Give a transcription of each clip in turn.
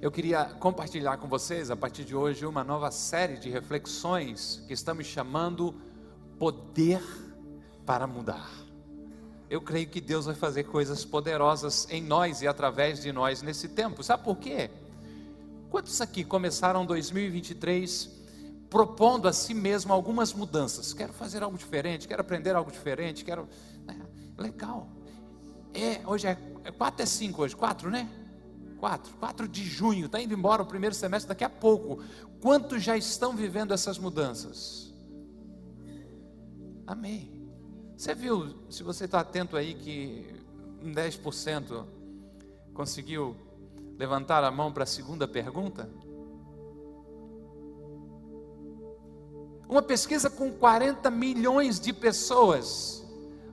Eu queria compartilhar com vocês, a partir de hoje, uma nova série de reflexões que estamos chamando Poder para Mudar. Eu creio que Deus vai fazer coisas poderosas em nós e através de nós nesse tempo. Sabe por quê? Quantos aqui começaram 2023 propondo a si mesmo algumas mudanças? Quero fazer algo diferente, quero aprender algo diferente, quero. É, legal. É, hoje é, é 4 é 5 hoje, 4, né? 4, 4 de junho, está indo embora o primeiro semestre daqui a pouco. Quantos já estão vivendo essas mudanças? Amém. Você viu, se você está atento aí, que 10% conseguiu levantar a mão para a segunda pergunta? Uma pesquisa com 40 milhões de pessoas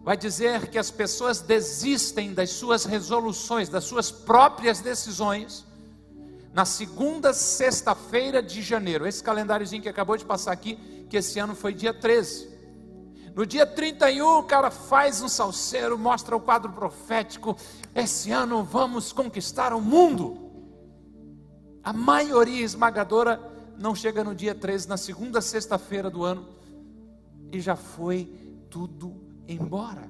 vai dizer que as pessoas desistem das suas resoluções, das suas próprias decisões, na segunda sexta-feira de janeiro. Esse calendáriozinho que acabou de passar aqui, que esse ano foi dia 13. No dia 31, o cara faz um salseiro, mostra o quadro profético. Esse ano vamos conquistar o mundo. A maioria esmagadora não chega no dia 13, na segunda sexta-feira do ano, e já foi tudo embora.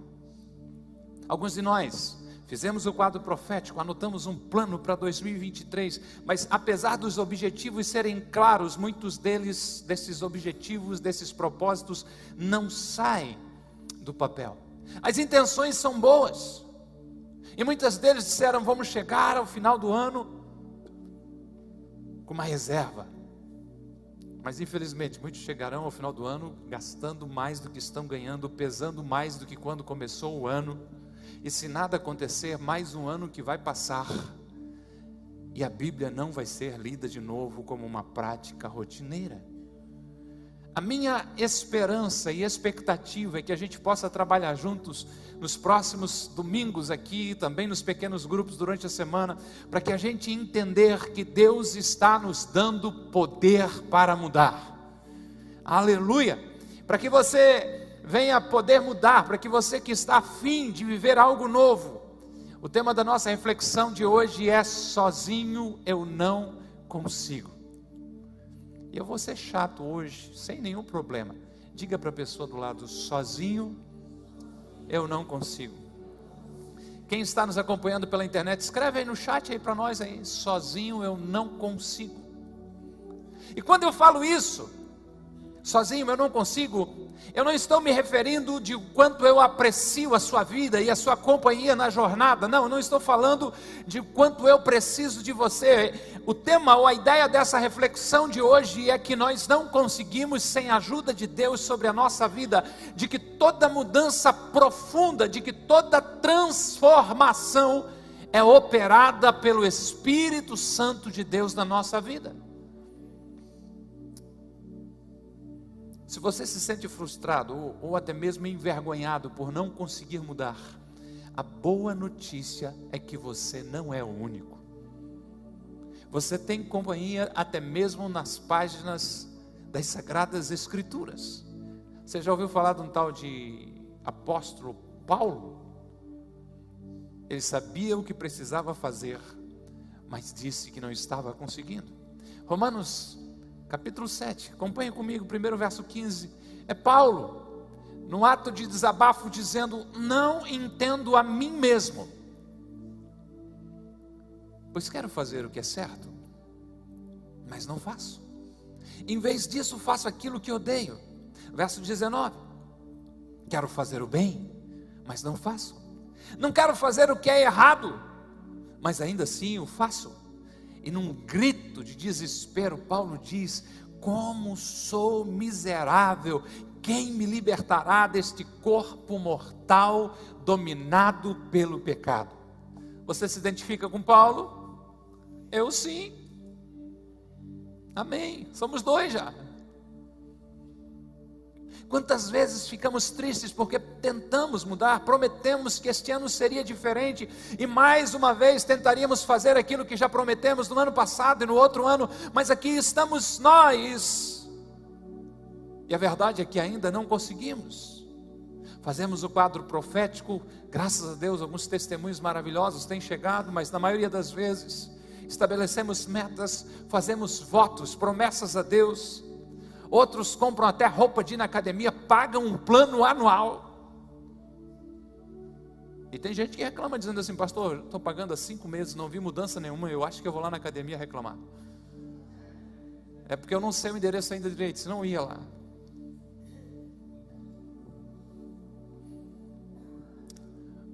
Alguns de nós fizemos o quadro profético, anotamos um plano para 2023, mas apesar dos objetivos serem claros, muitos deles, desses objetivos, desses propósitos, não saem do papel. As intenções são boas, e muitas deles disseram: vamos chegar ao final do ano com uma reserva. Mas infelizmente, muitos chegarão ao final do ano gastando mais do que estão ganhando, pesando mais do que quando começou o ano. E se nada acontecer, mais um ano que vai passar. E a Bíblia não vai ser lida de novo como uma prática rotineira. A minha esperança e expectativa é que a gente possa trabalhar juntos nos próximos domingos aqui, também nos pequenos grupos durante a semana, para que a gente entender que Deus está nos dando poder para mudar. Aleluia! Para que você venha poder mudar, para que você que está afim de viver algo novo. O tema da nossa reflexão de hoje é sozinho eu não consigo. E eu vou ser chato hoje, sem nenhum problema. Diga para a pessoa do lado: sozinho eu não consigo. Quem está nos acompanhando pela internet, escreve aí no chat aí para nós aí, sozinho eu não consigo. E quando eu falo isso, sozinho eu não consigo, eu não estou me referindo de quanto eu aprecio a sua vida e a sua companhia na jornada. Não, eu não estou falando de quanto eu preciso de você. O tema ou a ideia dessa reflexão de hoje é que nós não conseguimos sem a ajuda de Deus sobre a nossa vida, de que toda mudança profunda, de que toda transformação é operada pelo Espírito Santo de Deus na nossa vida. Se você se sente frustrado ou, ou até mesmo envergonhado por não conseguir mudar, a boa notícia é que você não é o único. Você tem companhia até mesmo nas páginas das Sagradas Escrituras. Você já ouviu falar de um tal de apóstolo Paulo? Ele sabia o que precisava fazer, mas disse que não estava conseguindo. Romanos capítulo 7. Acompanhe comigo, primeiro verso 15. É Paulo, num ato de desabafo, dizendo: Não entendo a mim mesmo, pois quero fazer o que é certo, mas não faço. Em vez disso, faço aquilo que odeio. Verso 19: Quero fazer o bem, mas não faço. Não quero fazer o que é errado, mas ainda assim o faço. E num grito de desespero, Paulo diz: Como sou miserável, quem me libertará deste corpo mortal dominado pelo pecado? Você se identifica com Paulo? Eu sim. Amém. Somos dois já. Quantas vezes ficamos tristes porque tentamos mudar, prometemos que este ano seria diferente e mais uma vez tentaríamos fazer aquilo que já prometemos no ano passado e no outro ano, mas aqui estamos nós. E a verdade é que ainda não conseguimos. Fazemos o quadro profético, graças a Deus, alguns testemunhos maravilhosos têm chegado, mas na maioria das vezes estabelecemos metas, fazemos votos, promessas a Deus. Outros compram até roupa de ir na academia, pagam um plano anual. E tem gente que reclama dizendo assim, pastor, estou pagando há cinco meses, não vi mudança nenhuma, eu acho que eu vou lá na academia reclamar. É porque eu não sei o endereço ainda direito, senão eu ia lá.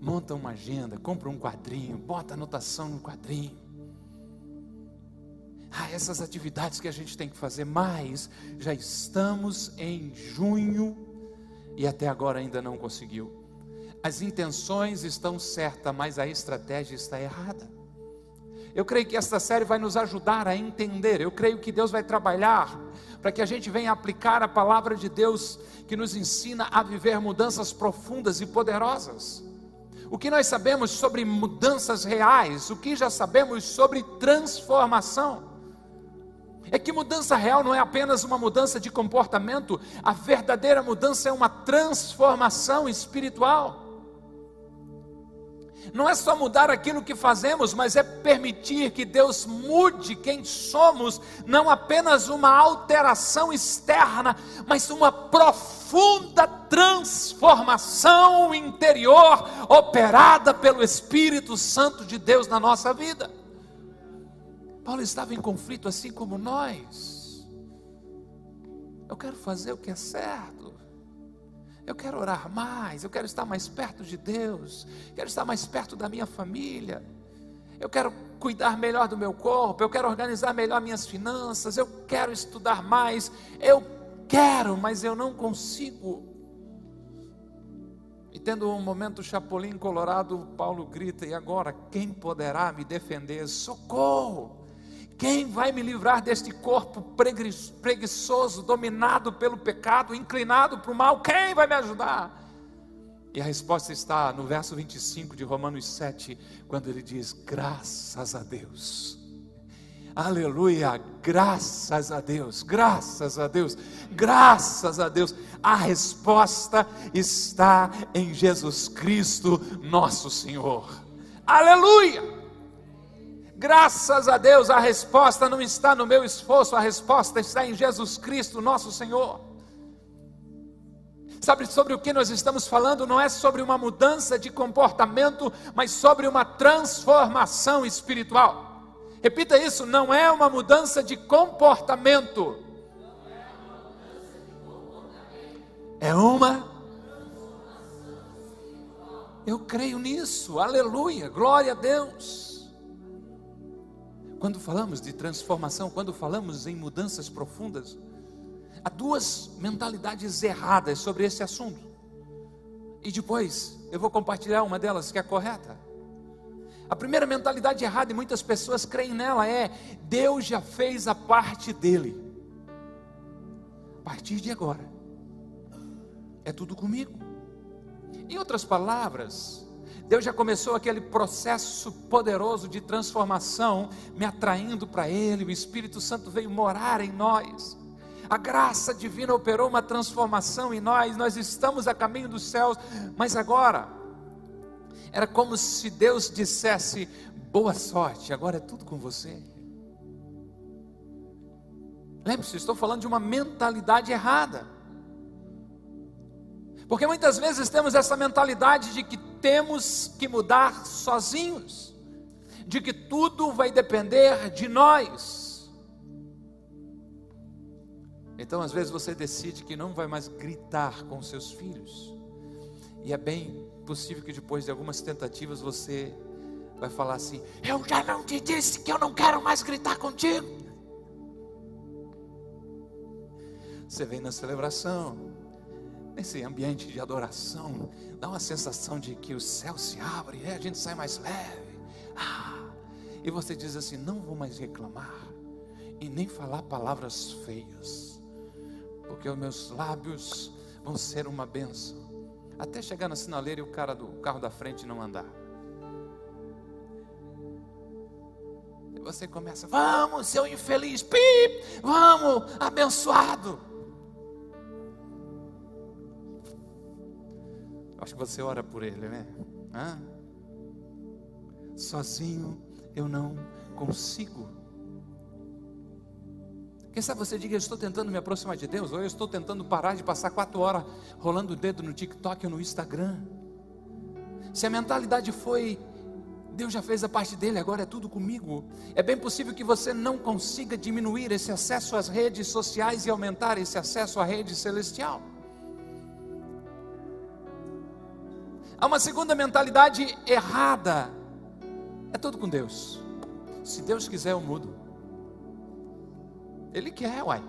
Monta uma agenda, compra um quadrinho, bota anotação no quadrinho. Ah, essas atividades que a gente tem que fazer, mas já estamos em junho e até agora ainda não conseguiu. As intenções estão certas, mas a estratégia está errada. Eu creio que esta série vai nos ajudar a entender. Eu creio que Deus vai trabalhar para que a gente venha aplicar a palavra de Deus que nos ensina a viver mudanças profundas e poderosas. O que nós sabemos sobre mudanças reais, o que já sabemos sobre transformação é que mudança real não é apenas uma mudança de comportamento, a verdadeira mudança é uma transformação espiritual. Não é só mudar aquilo que fazemos, mas é permitir que Deus mude quem somos, não apenas uma alteração externa, mas uma profunda transformação interior operada pelo Espírito Santo de Deus na nossa vida. Paulo estava em conflito assim como nós. Eu quero fazer o que é certo. Eu quero orar mais, eu quero estar mais perto de Deus, quero estar mais perto da minha família. Eu quero cuidar melhor do meu corpo, eu quero organizar melhor minhas finanças, eu quero estudar mais. Eu quero, mas eu não consigo. E tendo um momento chapolim colorado, Paulo grita: "E agora quem poderá me defender? Socorro!" Quem vai me livrar deste corpo preguiçoso, dominado pelo pecado, inclinado para o mal? Quem vai me ajudar? E a resposta está no verso 25 de Romanos 7, quando ele diz: Graças a Deus. Aleluia, graças a Deus, graças a Deus, graças a Deus. A resposta está em Jesus Cristo, nosso Senhor. Aleluia! Graças a Deus, a resposta não está no meu esforço, a resposta está em Jesus Cristo, nosso Senhor. Sabe sobre o que nós estamos falando? Não é sobre uma mudança de comportamento, mas sobre uma transformação espiritual. Repita isso: não é uma mudança de comportamento, é uma. Eu creio nisso, aleluia, glória a Deus. Quando falamos de transformação, quando falamos em mudanças profundas, há duas mentalidades erradas sobre esse assunto. E depois eu vou compartilhar uma delas que é correta. A primeira mentalidade errada, e muitas pessoas creem nela, é: Deus já fez a parte dele. A partir de agora, é tudo comigo. Em outras palavras, Deus já começou aquele processo poderoso de transformação, me atraindo para Ele, o Espírito Santo veio morar em nós. A graça divina operou uma transformação em nós, nós estamos a caminho dos céus, mas agora, era como se Deus dissesse: boa sorte, agora é tudo com você. Lembre-se, estou falando de uma mentalidade errada. Porque muitas vezes temos essa mentalidade de que temos que mudar sozinhos, de que tudo vai depender de nós. Então, às vezes, você decide que não vai mais gritar com seus filhos, e é bem possível que depois de algumas tentativas você vai falar assim: Eu já não te disse que eu não quero mais gritar contigo. Você vem na celebração, nesse ambiente de adoração, dá uma sensação de que o céu se abre, e a gente sai mais leve. Ah, e você diz assim: não vou mais reclamar e nem falar palavras feias, porque os meus lábios vão ser uma benção. Até chegar na sinaleira e o cara do carro da frente não andar. Você começa, vamos, seu infeliz, pip, vamos, abençoado. Acho que você ora por ele, né? Hã? Sozinho eu não consigo. Quem sabe você diga, eu estou tentando me aproximar de Deus, ou eu estou tentando parar de passar quatro horas rolando o dedo no TikTok ou no Instagram. Se a mentalidade foi, Deus já fez a parte dele, agora é tudo comigo. É bem possível que você não consiga diminuir esse acesso às redes sociais e aumentar esse acesso à rede celestial. Há uma segunda mentalidade errada. É tudo com Deus. Se Deus quiser, eu mudo. Ele quer, uai.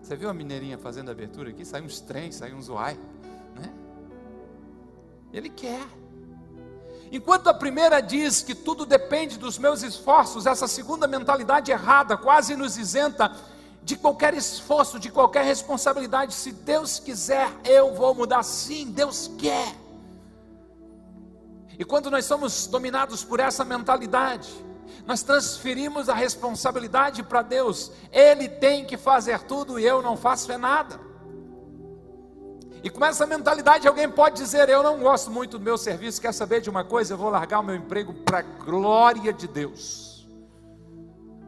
Você viu a mineirinha fazendo a abertura aqui? Saiu uns trens, saiu uns uai. Né? Ele quer. Enquanto a primeira diz que tudo depende dos meus esforços, essa segunda mentalidade errada quase nos isenta de qualquer esforço, de qualquer responsabilidade. Se Deus quiser, eu vou mudar. Sim, Deus quer. E quando nós somos dominados por essa mentalidade, nós transferimos a responsabilidade para Deus. Ele tem que fazer tudo e eu não faço é nada. E com essa mentalidade, alguém pode dizer: Eu não gosto muito do meu serviço, quer saber de uma coisa? Eu vou largar o meu emprego para a glória de Deus.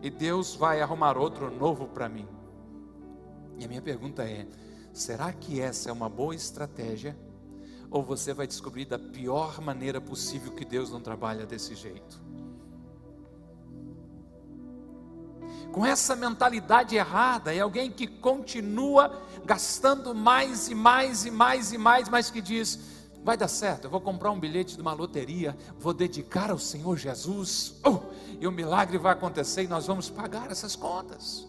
E Deus vai arrumar outro novo para mim. E a minha pergunta é: será que essa é uma boa estratégia? Ou você vai descobrir da pior maneira possível que Deus não trabalha desse jeito? com essa mentalidade errada, é alguém que continua gastando mais e mais e mais e mais, mas que diz: vai dar certo, eu vou comprar um bilhete de uma loteria, vou dedicar ao Senhor Jesus, oh, e o milagre vai acontecer e nós vamos pagar essas contas.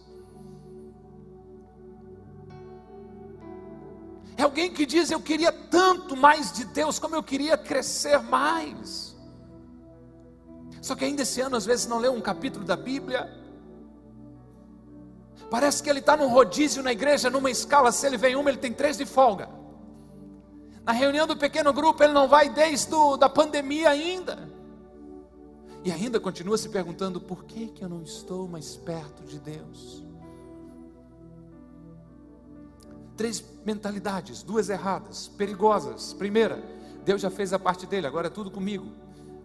É alguém que diz: Eu queria tanto mais de Deus, como eu queria crescer mais. Só que ainda esse ano, às vezes, não leu um capítulo da Bíblia, Parece que ele está num rodízio na igreja, numa escala. Se ele vem uma, ele tem três de folga. Na reunião do pequeno grupo, ele não vai desde a da pandemia ainda. E ainda continua se perguntando: por que, que eu não estou mais perto de Deus? Três mentalidades, duas erradas, perigosas. Primeira, Deus já fez a parte dele, agora é tudo comigo.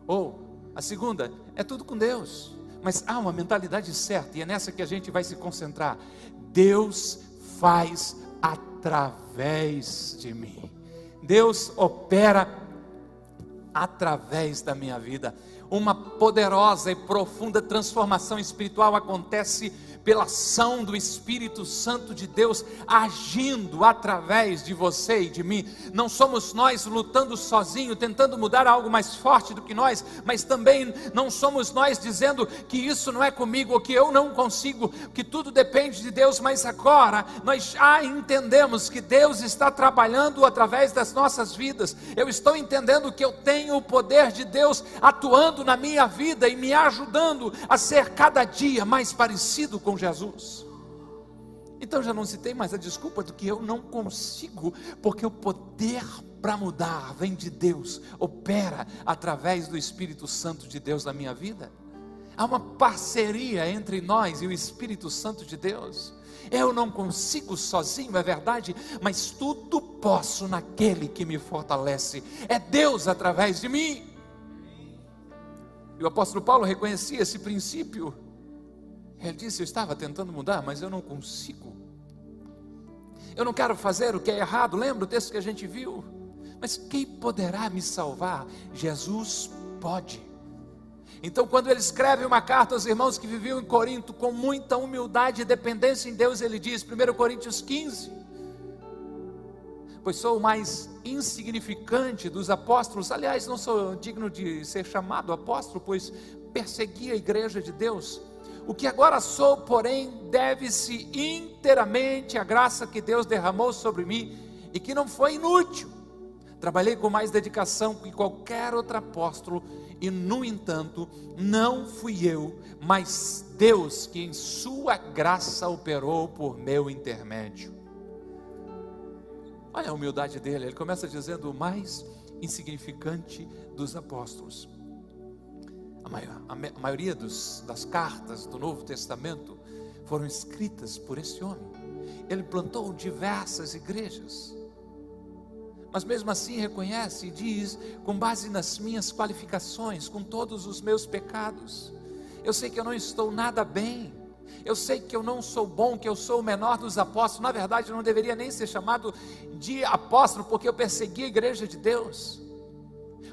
Ou a segunda, é tudo com Deus. Mas há uma mentalidade certa, e é nessa que a gente vai se concentrar. Deus faz através de mim. Deus opera através da minha vida. Uma poderosa e profunda transformação espiritual acontece pela ação do Espírito Santo de Deus agindo através de você e de mim. Não somos nós lutando sozinho, tentando mudar algo mais forte do que nós, mas também não somos nós dizendo que isso não é comigo ou que eu não consigo, que tudo depende de Deus, mas agora nós já entendemos que Deus está trabalhando através das nossas vidas. Eu estou entendendo que eu tenho o poder de Deus atuando na minha vida e me ajudando a ser cada dia mais parecido com com Jesus. Então já não se tem mais a desculpa do que eu não consigo, porque o poder para mudar vem de Deus, opera através do Espírito Santo de Deus na minha vida. Há uma parceria entre nós e o Espírito Santo de Deus. Eu não consigo sozinho, é verdade, mas tudo posso naquele que me fortalece. É Deus através de mim. E o apóstolo Paulo reconhecia esse princípio ele disse: Eu estava tentando mudar, mas eu não consigo. Eu não quero fazer o que é errado. Lembra o texto que a gente viu? Mas quem poderá me salvar? Jesus pode. Então, quando ele escreve uma carta aos irmãos que viviam em Corinto com muita humildade e dependência em Deus, ele diz, 1 Coríntios 15: Pois sou o mais insignificante dos apóstolos, aliás, não sou digno de ser chamado apóstolo, pois persegui a igreja de Deus o que agora sou, porém, deve-se inteiramente à graça que Deus derramou sobre mim e que não foi inútil. Trabalhei com mais dedicação que qualquer outro apóstolo e, no entanto, não fui eu, mas Deus que em Sua graça operou por meu intermédio. Olha a humildade dele, ele começa dizendo o mais insignificante dos apóstolos. A, maior, a maioria dos, das cartas do Novo Testamento foram escritas por esse homem. Ele plantou diversas igrejas. Mas mesmo assim reconhece e diz: com base nas minhas qualificações, com todos os meus pecados, Eu sei que eu não estou nada bem. Eu sei que eu não sou bom, que eu sou o menor dos apóstolos. Na verdade, eu não deveria nem ser chamado de apóstolo, porque eu persegui a igreja de Deus.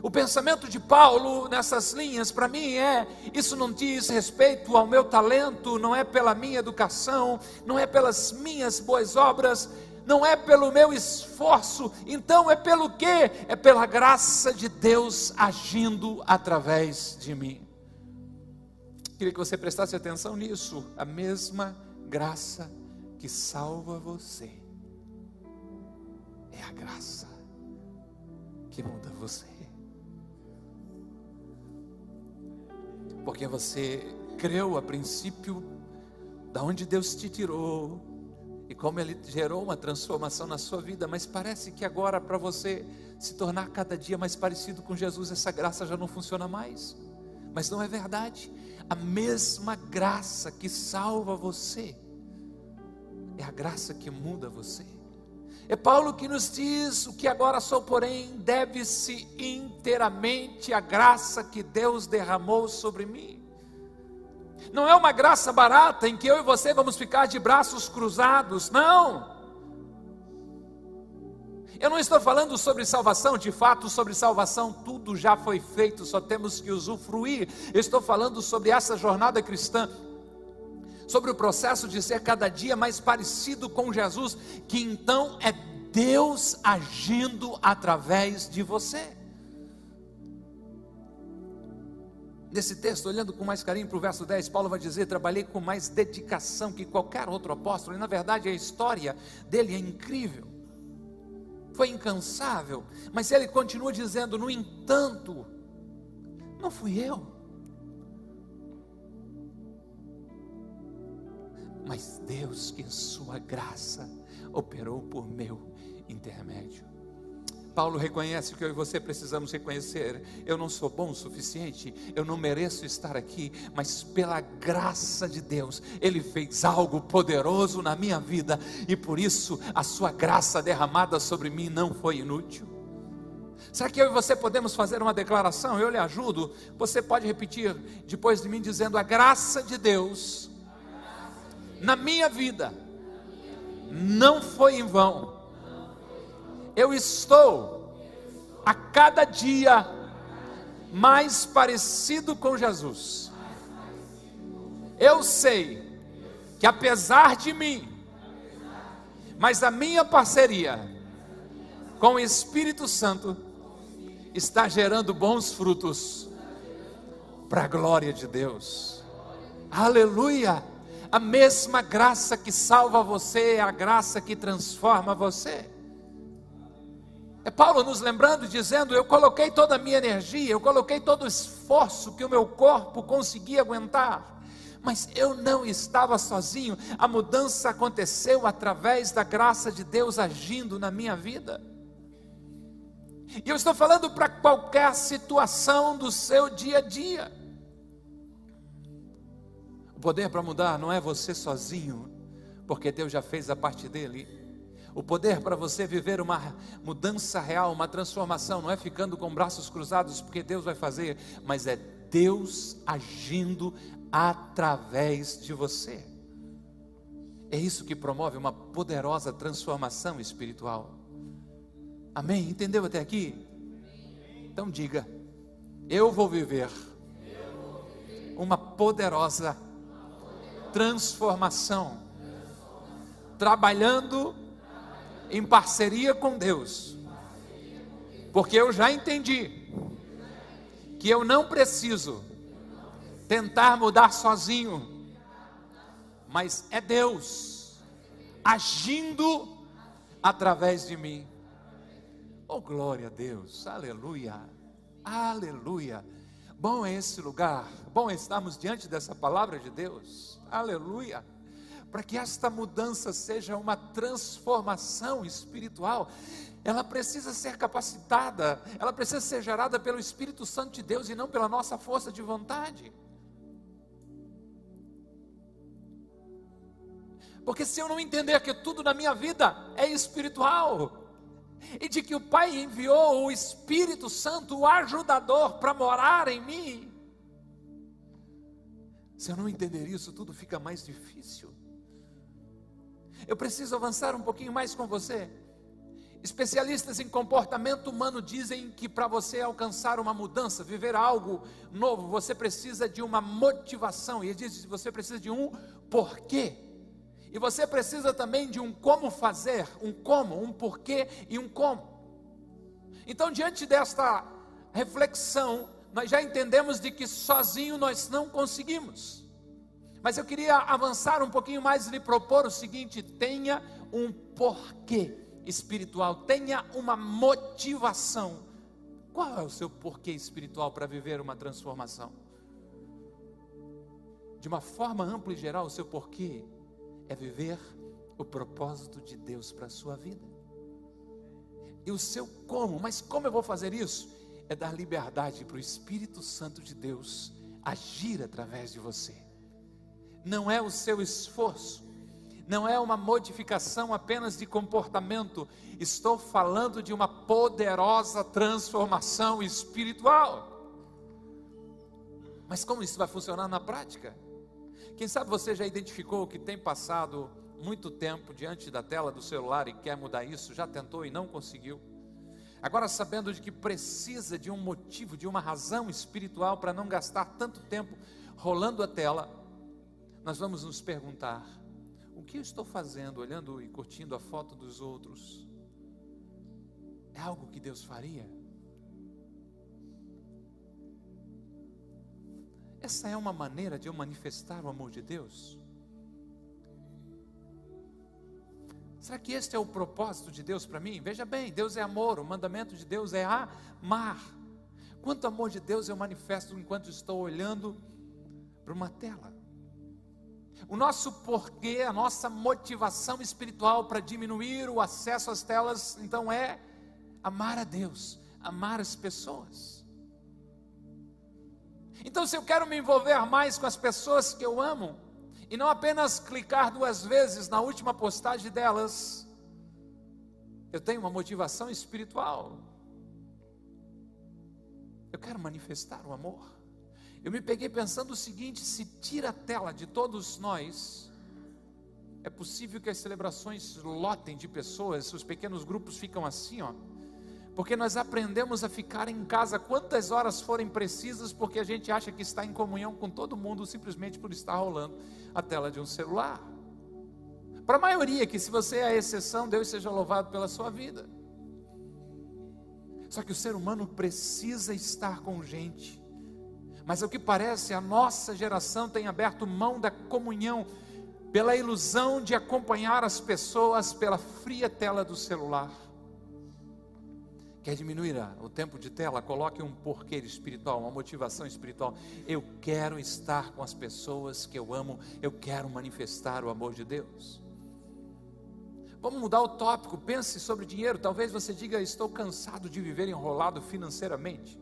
O pensamento de Paulo nessas linhas, para mim, é: isso não diz respeito ao meu talento, não é pela minha educação, não é pelas minhas boas obras, não é pelo meu esforço, então é pelo quê? É pela graça de Deus agindo através de mim. Queria que você prestasse atenção nisso. A mesma graça que salva você é a graça que muda você. Porque você creu a princípio da onde Deus te tirou e como ele gerou uma transformação na sua vida, mas parece que agora para você se tornar cada dia mais parecido com Jesus, essa graça já não funciona mais. Mas não é verdade a mesma graça que salva você, é a graça que muda você. É Paulo que nos diz: o que agora sou, porém, deve-se inteiramente à graça que Deus derramou sobre mim. Não é uma graça barata em que eu e você vamos ficar de braços cruzados, não. Eu não estou falando sobre salvação, de fato, sobre salvação, tudo já foi feito, só temos que usufruir. Eu estou falando sobre essa jornada cristã, sobre o processo de ser cada dia mais parecido com Jesus, que então é Deus agindo através de você. Nesse texto, olhando com mais carinho para o verso 10, Paulo vai dizer: Trabalhei com mais dedicação que qualquer outro apóstolo, e na verdade a história dele é incrível foi incansável, mas ele continua dizendo: no entanto, não fui eu, mas Deus que em Sua graça operou por meu intermédio. Paulo reconhece que eu e você precisamos reconhecer. Eu não sou bom o suficiente, eu não mereço estar aqui, mas pela graça de Deus, Ele fez algo poderoso na minha vida e por isso a Sua graça derramada sobre mim não foi inútil. Será que eu e você podemos fazer uma declaração? Eu lhe ajudo. Você pode repetir depois de mim, dizendo: A graça de Deus na minha vida não foi em vão eu estou a cada dia mais parecido com Jesus. Eu sei que apesar de mim, mas a minha parceria com o Espírito Santo está gerando bons frutos para a glória de Deus. Aleluia! A mesma graça que salva você é a graça que transforma você. É Paulo nos lembrando, dizendo: Eu coloquei toda a minha energia, eu coloquei todo o esforço que o meu corpo conseguia aguentar, mas eu não estava sozinho, a mudança aconteceu através da graça de Deus agindo na minha vida. E eu estou falando para qualquer situação do seu dia a dia. O poder para mudar não é você sozinho, porque Deus já fez a parte dele. O poder para você viver uma mudança real, uma transformação, não é ficando com braços cruzados porque Deus vai fazer, mas é Deus agindo através de você. É isso que promove uma poderosa transformação espiritual. Amém? Entendeu até aqui? Então diga: eu vou viver uma poderosa transformação, trabalhando em parceria com Deus, porque eu já entendi que eu não preciso tentar mudar sozinho, mas é Deus agindo através de mim. Oh, glória a Deus, aleluia, aleluia. Bom é esse lugar, bom é estarmos diante dessa palavra de Deus, aleluia para que esta mudança seja uma transformação espiritual, ela precisa ser capacitada, ela precisa ser gerada pelo Espírito Santo de Deus e não pela nossa força de vontade. Porque se eu não entender que tudo na minha vida é espiritual, e de que o Pai enviou o Espírito Santo, o ajudador, para morar em mim, Se eu não entender isso, tudo fica mais difícil. Eu preciso avançar um pouquinho mais com você. Especialistas em comportamento humano dizem que para você alcançar uma mudança, viver algo novo, você precisa de uma motivação. E ele diz que você precisa de um porquê. E você precisa também de um como fazer, um como, um porquê e um como. Então, diante desta reflexão, nós já entendemos de que sozinho nós não conseguimos. Mas eu queria avançar um pouquinho mais e lhe propor o seguinte: tenha um porquê espiritual, tenha uma motivação. Qual é o seu porquê espiritual para viver uma transformação? De uma forma ampla e geral, o seu porquê é viver o propósito de Deus para a sua vida. E o seu como, mas como eu vou fazer isso? É dar liberdade para o Espírito Santo de Deus agir através de você. Não é o seu esforço, não é uma modificação apenas de comportamento, estou falando de uma poderosa transformação espiritual. Mas como isso vai funcionar na prática? Quem sabe você já identificou que tem passado muito tempo diante da tela do celular e quer mudar isso, já tentou e não conseguiu. Agora, sabendo de que precisa de um motivo, de uma razão espiritual para não gastar tanto tempo rolando a tela, nós vamos nos perguntar: o que eu estou fazendo, olhando e curtindo a foto dos outros? É algo que Deus faria? Essa é uma maneira de eu manifestar o amor de Deus? Será que este é o propósito de Deus para mim? Veja bem, Deus é amor, o mandamento de Deus é amar. Quanto amor de Deus eu manifesto enquanto estou olhando para uma tela? O nosso porquê, a nossa motivação espiritual para diminuir o acesso às telas, então é amar a Deus, amar as pessoas. Então, se eu quero me envolver mais com as pessoas que eu amo, e não apenas clicar duas vezes na última postagem delas, eu tenho uma motivação espiritual. Eu quero manifestar o amor. Eu me peguei pensando o seguinte: se tira a tela de todos nós, é possível que as celebrações lotem de pessoas, os pequenos grupos ficam assim, ó. Porque nós aprendemos a ficar em casa quantas horas forem precisas, porque a gente acha que está em comunhão com todo mundo simplesmente por estar rolando a tela de um celular. Para a maioria, que se você é a exceção, Deus seja louvado pela sua vida. Só que o ser humano precisa estar com gente mas o que parece, a nossa geração tem aberto mão da comunhão pela ilusão de acompanhar as pessoas pela fria tela do celular. Quer diminuir o tempo de tela? Coloque um porquê espiritual, uma motivação espiritual. Eu quero estar com as pessoas que eu amo, eu quero manifestar o amor de Deus. Vamos mudar o tópico, pense sobre dinheiro. Talvez você diga: Estou cansado de viver enrolado financeiramente.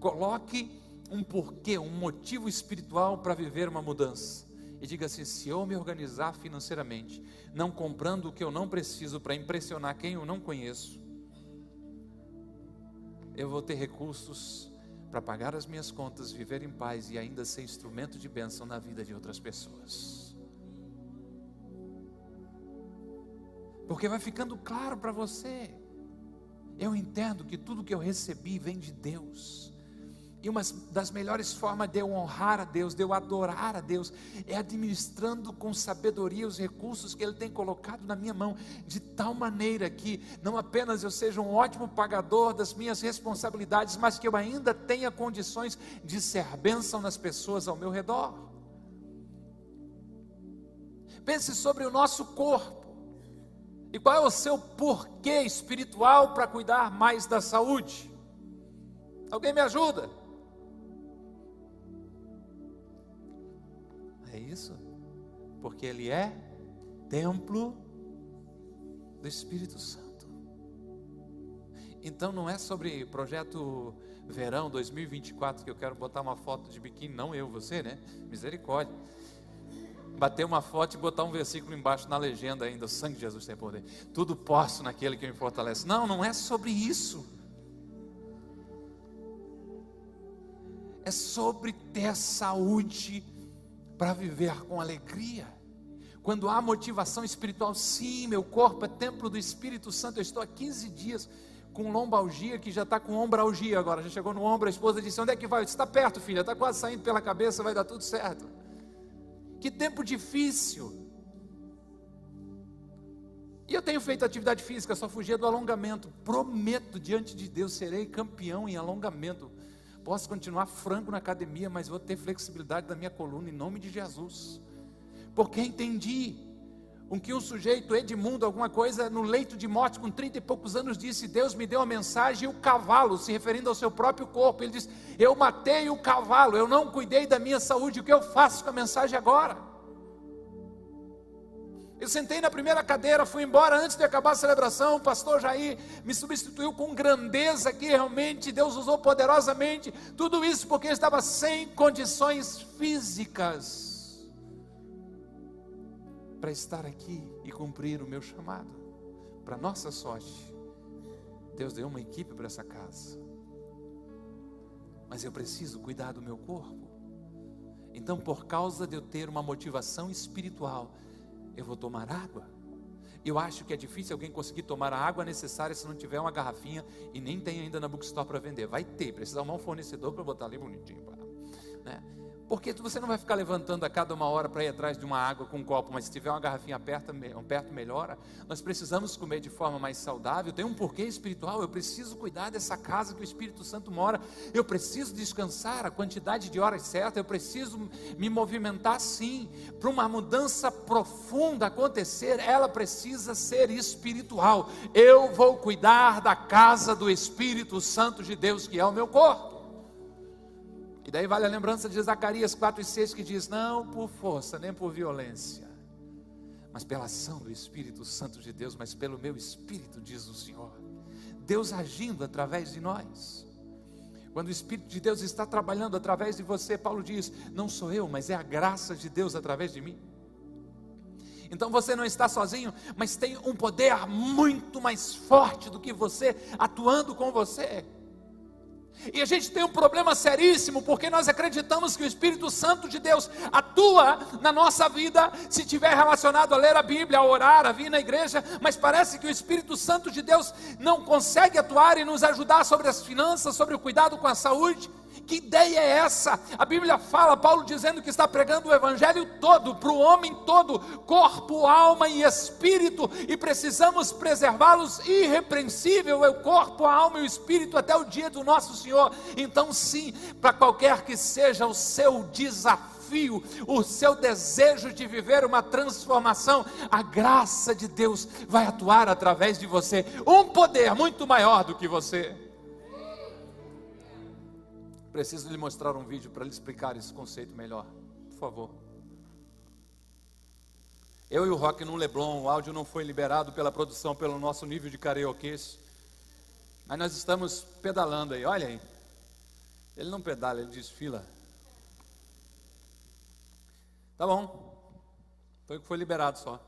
Coloque um porquê, um motivo espiritual para viver uma mudança. E diga assim: se eu me organizar financeiramente, não comprando o que eu não preciso para impressionar quem eu não conheço, eu vou ter recursos para pagar as minhas contas, viver em paz e ainda ser instrumento de bênção na vida de outras pessoas. Porque vai ficando claro para você. Eu entendo que tudo que eu recebi vem de Deus. E uma das melhores formas de eu honrar a Deus, de eu adorar a Deus, é administrando com sabedoria os recursos que Ele tem colocado na minha mão, de tal maneira que não apenas eu seja um ótimo pagador das minhas responsabilidades, mas que eu ainda tenha condições de ser bênção nas pessoas ao meu redor. Pense sobre o nosso corpo. E qual é o seu porquê espiritual para cuidar mais da saúde? Alguém me ajuda? É isso? Porque ele é templo do Espírito Santo. Então não é sobre projeto verão 2024 que eu quero botar uma foto de biquíni, não eu, você, né? Misericórdia. Bater uma foto e botar um versículo embaixo na legenda ainda, o sangue de Jesus tem poder. Tudo posso naquele que me fortalece. Não, não é sobre isso. É sobre ter saúde para viver com alegria. Quando há motivação espiritual, sim, meu corpo é templo do Espírito Santo. Eu estou há 15 dias com lombalgia, que já está com ombralgia agora. Já chegou no ombro, a esposa disse: Onde é que vai? Está perto, filha, está quase saindo pela cabeça, vai dar tudo certo. Que tempo difícil. E eu tenho feito atividade física, só fugia do alongamento. Prometo diante de Deus, serei campeão em alongamento. Posso continuar franco na academia, mas vou ter flexibilidade da minha coluna em nome de Jesus. Porque entendi com que um sujeito, Edmundo, alguma coisa, no leito de morte, com 30 e poucos anos, disse: Deus me deu a mensagem e o cavalo, se referindo ao seu próprio corpo. Ele diz: Eu matei o cavalo, eu não cuidei da minha saúde, o que eu faço com a mensagem agora? Eu sentei na primeira cadeira, fui embora antes de acabar a celebração. O pastor Jair me substituiu com grandeza que realmente Deus usou poderosamente. Tudo isso porque eu estava sem condições físicas para estar aqui e cumprir o meu chamado. Para nossa sorte, Deus deu uma equipe para essa casa. Mas eu preciso cuidar do meu corpo. Então, por causa de eu ter uma motivação espiritual, eu vou tomar água. Eu acho que é difícil alguém conseguir tomar a água necessária se não tiver uma garrafinha e nem tem ainda na bookstore para vender. Vai ter, precisa arrumar um fornecedor para botar ali bonitinho. Né? Porque você não vai ficar levantando a cada uma hora para ir atrás de uma água com um copo, mas se tiver uma garrafinha perto, perto melhora. Nós precisamos comer de forma mais saudável. Tem um porquê espiritual. Eu preciso cuidar dessa casa que o Espírito Santo mora. Eu preciso descansar a quantidade de horas certa. Eu preciso me movimentar sim. Para uma mudança profunda acontecer, ela precisa ser espiritual. Eu vou cuidar da casa do Espírito Santo de Deus, que é o meu corpo. E daí vale a lembrança de Zacarias 4 e 6 que diz: Não por força, nem por violência, mas pela ação do Espírito Santo de Deus, mas pelo meu Espírito, diz o Senhor. Deus agindo através de nós. Quando o Espírito de Deus está trabalhando através de você, Paulo diz: Não sou eu, mas é a graça de Deus através de mim. Então você não está sozinho, mas tem um poder muito mais forte do que você atuando com você. E a gente tem um problema seríssimo, porque nós acreditamos que o Espírito Santo de Deus atua na nossa vida, se tiver relacionado a ler a Bíblia, a orar, a vir na igreja, mas parece que o Espírito Santo de Deus não consegue atuar e nos ajudar sobre as finanças, sobre o cuidado com a saúde. Que ideia é essa? A Bíblia fala, Paulo dizendo que está pregando o Evangelho todo, para o homem todo, corpo, alma e espírito, e precisamos preservá-los irrepreensível, é o corpo, a alma e o espírito, até o dia do nosso Senhor. Então, sim, para qualquer que seja o seu desafio, o seu desejo de viver uma transformação, a graça de Deus vai atuar através de você. Um poder muito maior do que você. Preciso lhe mostrar um vídeo para lhe explicar esse conceito melhor. Por favor. Eu e o Rock no Leblon, o áudio não foi liberado pela produção pelo nosso nível de karaokês. Mas nós estamos pedalando aí, olha aí. Ele não pedala, ele desfila. Tá bom. Foi o que foi liberado só.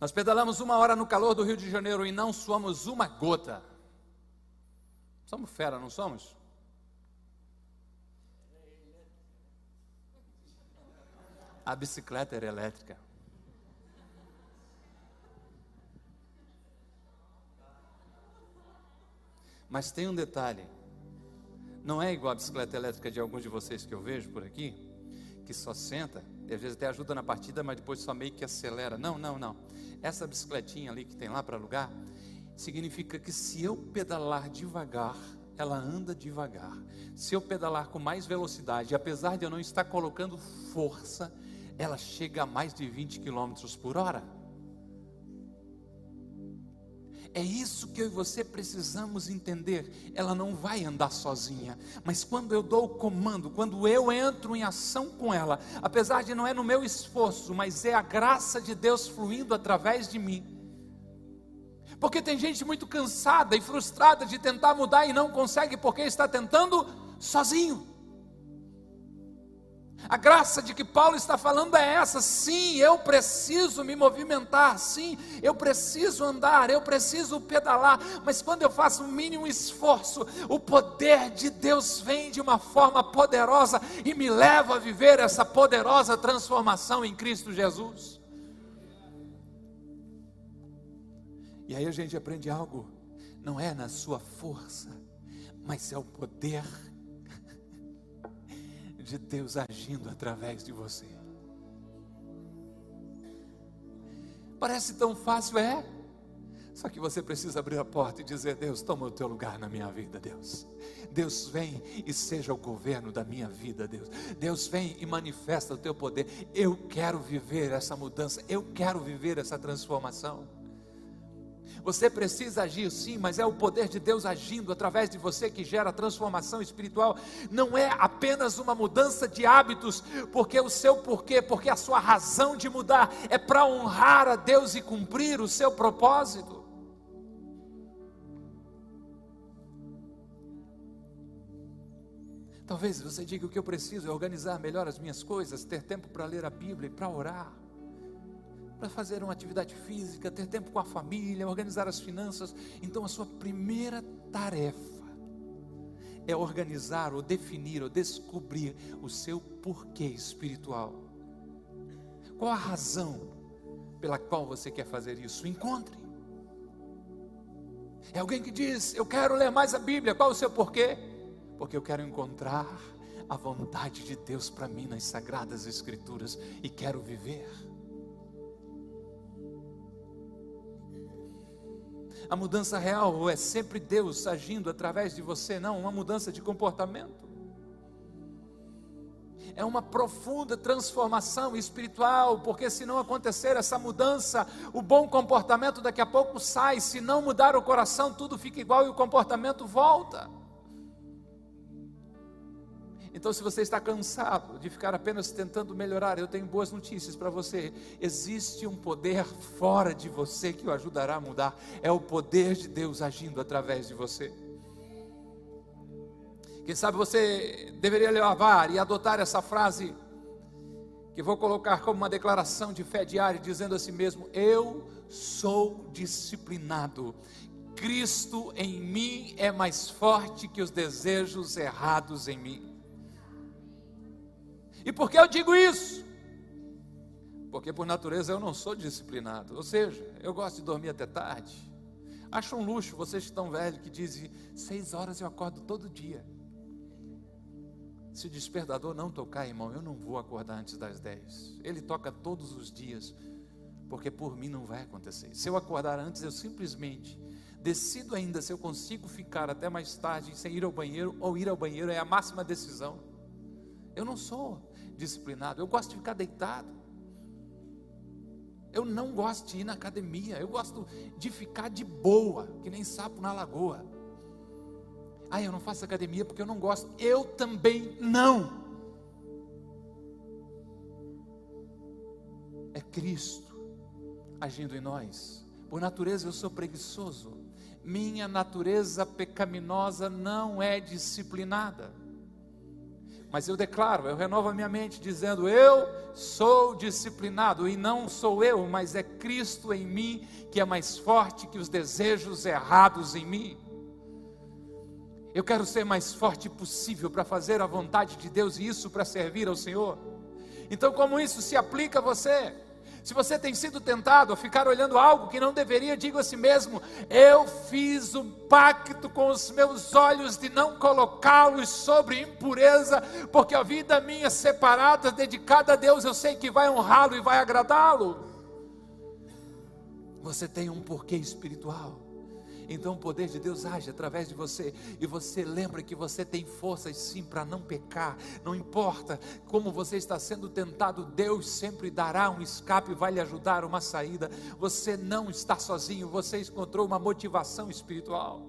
Nós pedalamos uma hora no calor do Rio de Janeiro e não suamos uma gota. Somos fera, não somos? A bicicleta era elétrica. Mas tem um detalhe: não é igual a bicicleta elétrica de alguns de vocês que eu vejo por aqui, que só senta, e às vezes até ajuda na partida, mas depois só meio que acelera. Não, não, não. Essa bicicletinha ali que tem lá para alugar, significa que se eu pedalar devagar, ela anda devagar. Se eu pedalar com mais velocidade, apesar de eu não estar colocando força, ela chega a mais de 20 km por hora. É isso que eu e você precisamos entender. Ela não vai andar sozinha, mas quando eu dou o comando, quando eu entro em ação com ela, apesar de não é no meu esforço, mas é a graça de Deus fluindo através de mim. Porque tem gente muito cansada e frustrada de tentar mudar e não consegue porque está tentando sozinho. A graça de que Paulo está falando é essa: sim, eu preciso me movimentar, sim, eu preciso andar, eu preciso pedalar, mas quando eu faço o mínimo esforço, o poder de Deus vem de uma forma poderosa e me leva a viver essa poderosa transformação em Cristo Jesus. E aí a gente aprende algo, não é na sua força, mas é o poder de Deus agindo através de você. Parece tão fácil, é? Só que você precisa abrir a porta e dizer: Deus, toma o teu lugar na minha vida, Deus. Deus vem e seja o governo da minha vida, Deus. Deus vem e manifesta o teu poder. Eu quero viver essa mudança, eu quero viver essa transformação. Você precisa agir sim, mas é o poder de Deus agindo através de você que gera transformação espiritual. Não é apenas uma mudança de hábitos, porque o seu porquê, porque a sua razão de mudar é para honrar a Deus e cumprir o seu propósito. Talvez você diga o que eu preciso é organizar melhor as minhas coisas, ter tempo para ler a Bíblia e para orar para fazer uma atividade física, ter tempo com a família, organizar as finanças. Então, a sua primeira tarefa é organizar ou definir ou descobrir o seu porquê espiritual. Qual a razão pela qual você quer fazer isso? Encontre. É alguém que diz: Eu quero ler mais a Bíblia. Qual o seu porquê? Porque eu quero encontrar a vontade de Deus para mim nas sagradas Escrituras e quero viver. A mudança real é sempre Deus agindo através de você, não uma mudança de comportamento. É uma profunda transformação espiritual, porque se não acontecer essa mudança, o bom comportamento daqui a pouco sai. Se não mudar o coração, tudo fica igual e o comportamento volta. Então, se você está cansado de ficar apenas tentando melhorar, eu tenho boas notícias para você. Existe um poder fora de você que o ajudará a mudar. É o poder de Deus agindo através de você. Quem sabe você deveria levar e adotar essa frase que vou colocar como uma declaração de fé diária, dizendo a si mesmo: Eu sou disciplinado. Cristo em mim é mais forte que os desejos errados em mim. E por que eu digo isso? Porque por natureza eu não sou disciplinado. Ou seja, eu gosto de dormir até tarde. Acho um luxo vocês que estão velhos que dizem seis horas eu acordo todo dia. Se o despertador não tocar, irmão, eu não vou acordar antes das dez. Ele toca todos os dias, porque por mim não vai acontecer. Se eu acordar antes, eu simplesmente decido ainda se eu consigo ficar até mais tarde sem ir ao banheiro ou ir ao banheiro, é a máxima decisão. Eu não sou disciplinado. Eu gosto de ficar deitado. Eu não gosto de ir na academia. Eu gosto de ficar de boa, que nem sapo na lagoa. Ah, eu não faço academia porque eu não gosto. Eu também não. É Cristo agindo em nós. Por natureza eu sou preguiçoso. Minha natureza pecaminosa não é disciplinada. Mas eu declaro, eu renovo a minha mente dizendo: Eu sou disciplinado, e não sou eu, mas é Cristo em mim que é mais forte que os desejos errados em mim. Eu quero ser mais forte possível para fazer a vontade de Deus e isso para servir ao Senhor. Então, como isso se aplica a você? Se você tem sido tentado a ficar olhando algo que não deveria, diga a si mesmo: eu fiz um pacto com os meus olhos de não colocá-los sobre impureza, porque a vida minha separada, dedicada a Deus, eu sei que vai honrá-lo e vai agradá-lo. Você tem um porquê espiritual. Então o poder de Deus age através de você e você lembra que você tem forças sim para não pecar. Não importa como você está sendo tentado, Deus sempre dará um escape, vai lhe ajudar uma saída. Você não está sozinho, você encontrou uma motivação espiritual.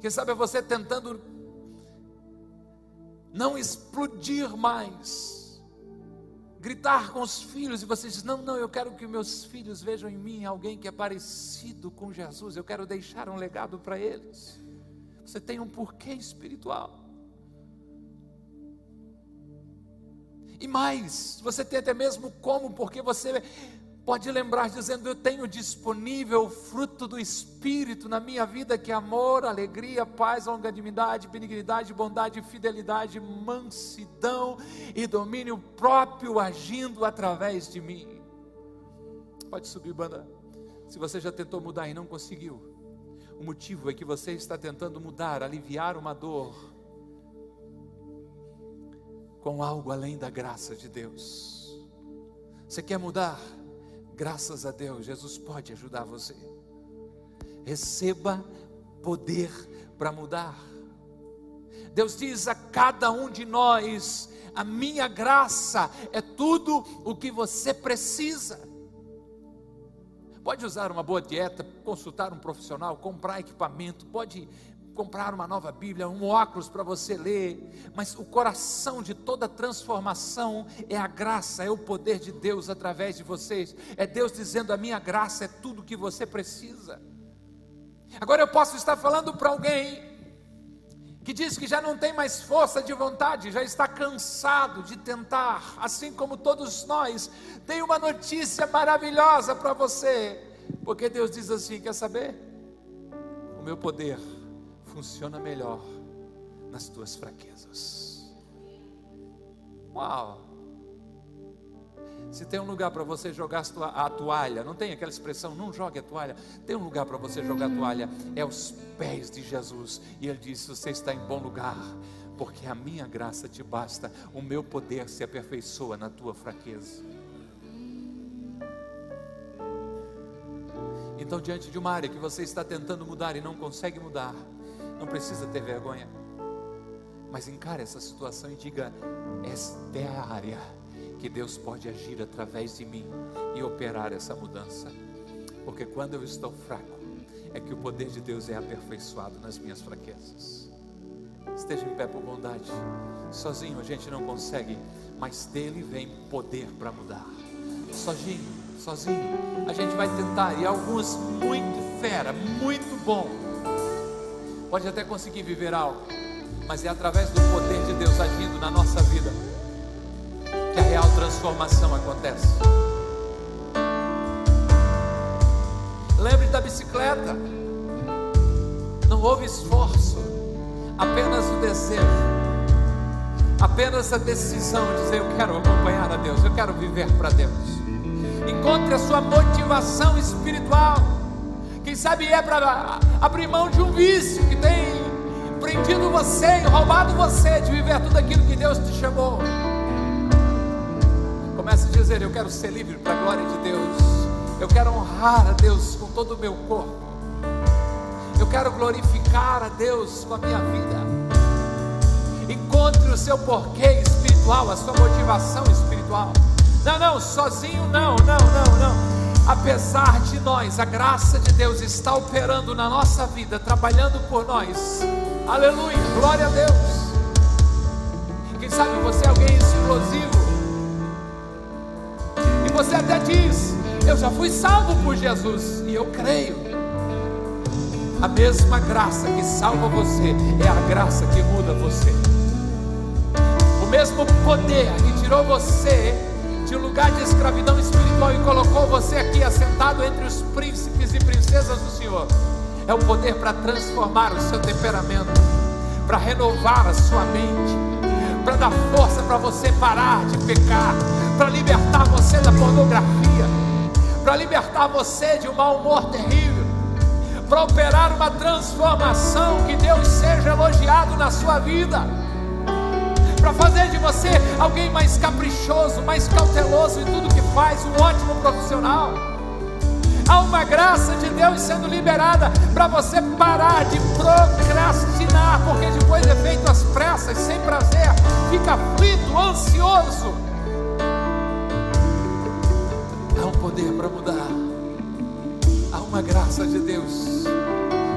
Quem sabe é você tentando não explodir mais gritar com os filhos e você diz: Não, não, eu quero que meus filhos vejam em mim alguém que é parecido com Jesus, eu quero deixar um legado para eles. Você tem um porquê espiritual. E mais, você tem até mesmo como, porque você pode lembrar dizendo: Eu tenho disponível o fruto do Espírito na minha vida, que é amor, alegria, paz, longanimidade, benignidade, bondade, fidelidade, mansidão e domínio próprio agindo através de mim. Pode subir, banda. Se você já tentou mudar e não conseguiu, o motivo é que você está tentando mudar, aliviar uma dor com algo além da graça de Deus. Você quer mudar? Graças a Deus, Jesus pode ajudar você. Receba poder para mudar. Deus diz a cada um de nós: a minha graça é tudo o que você precisa. Pode usar uma boa dieta, consultar um profissional, comprar equipamento, pode comprar uma nova Bíblia, um óculos para você ler, mas o coração de toda transformação é a graça, é o poder de Deus através de vocês. É Deus dizendo: a minha graça é tudo que você precisa. Agora eu posso estar falando para alguém que diz que já não tem mais força de vontade, já está cansado de tentar, assim como todos nós, tem uma notícia maravilhosa para você, porque Deus diz assim: quer saber? O meu poder funciona melhor nas tuas fraquezas. Uau! Se tem um lugar para você jogar a toalha, não tem aquela expressão, não jogue a toalha. Tem um lugar para você jogar a toalha, é os pés de Jesus. E ele diz: Você está em bom lugar, porque a minha graça te basta, o meu poder se aperfeiçoa na tua fraqueza. Então, diante de uma área que você está tentando mudar e não consegue mudar, não precisa ter vergonha, mas encare essa situação e diga: Esta é a área que Deus pode agir através de mim e operar essa mudança. Porque quando eu estou fraco, é que o poder de Deus é aperfeiçoado nas minhas fraquezas. Esteja em pé por bondade. Sozinho a gente não consegue, mas dele vem poder para mudar. Sozinho, sozinho, a gente vai tentar, e alguns muito fera, muito bom. Pode até conseguir viver algo, mas é através do poder de Deus agindo na nossa vida que a real transformação acontece. Lembre da bicicleta. Não houve esforço, apenas o desejo, apenas a decisão de dizer: Eu quero acompanhar a Deus, eu quero viver para Deus. Encontre a sua motivação espiritual. Sabe é para abrir mão de um vício que tem prendido você, roubado você de viver tudo aquilo que Deus te chamou. Comece a dizer: Eu quero ser livre para a glória de Deus. Eu quero honrar a Deus com todo o meu corpo. Eu quero glorificar a Deus com a minha vida. Encontre o seu porquê espiritual, a sua motivação espiritual. Não, não, sozinho não, não, não, não. Apesar de nós, a graça de Deus está operando na nossa vida, trabalhando por nós. Aleluia, glória a Deus. Quem sabe você é alguém explosivo você até diz: Eu já fui salvo por Jesus, e eu creio. A mesma graça que salva você é a graça que muda você. O mesmo poder que tirou você de um lugar de escravidão espiritual e colocou você aqui assentado entre os príncipes e princesas do Senhor, é o poder para transformar o seu temperamento, para renovar a sua mente, para dar força para você parar de pecar, para libertar você da pornografia, para libertar você de um mau humor terrível, para operar uma transformação, que Deus seja elogiado na sua vida, para fazer de você alguém mais caprichoso, mais cauteloso em tudo que faz, um ótimo profissional. Há uma graça de Deus sendo liberada para você parar de procrastinar, porque depois é feito às pressas, sem prazer, fica aflito, ansioso poder para mudar. Há uma graça de Deus.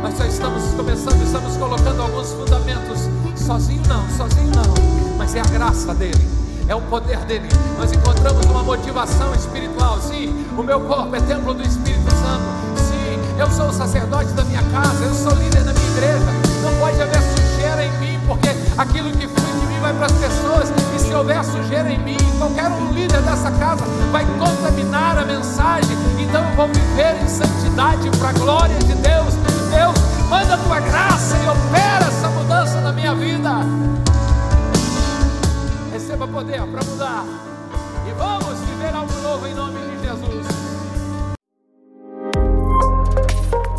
Nós só estamos começando, estamos colocando alguns fundamentos. Sozinho não, sozinho não. Mas é a graça dele, é o poder dele. Nós encontramos uma motivação espiritual. Sim, o meu corpo é templo do Espírito Santo. Sim, eu sou o sacerdote da minha casa, eu sou líder da minha igreja. Não pode haver sujeira em mim, porque aquilo que flui de mim vai para as pessoas. E se houver sujeira em mim, qualquer um líder dessa casa vai contaminar a mensagem. Então eu vou viver em santidade para a glória de Deus. Deus, manda tua graça e opera essa mudança na minha vida. Receba poder para mudar. E vamos viver algo novo em nome de Jesus.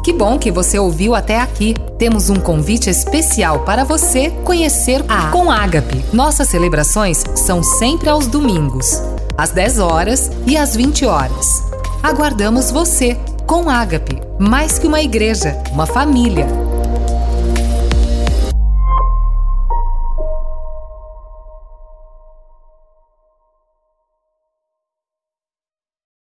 Que bom que você ouviu até aqui. Temos um convite especial para você conhecer a Com Ágape. Nossas celebrações são sempre aos domingos, às 10 horas e às 20 horas. Aguardamos você com Ágape, mais que uma igreja, uma família.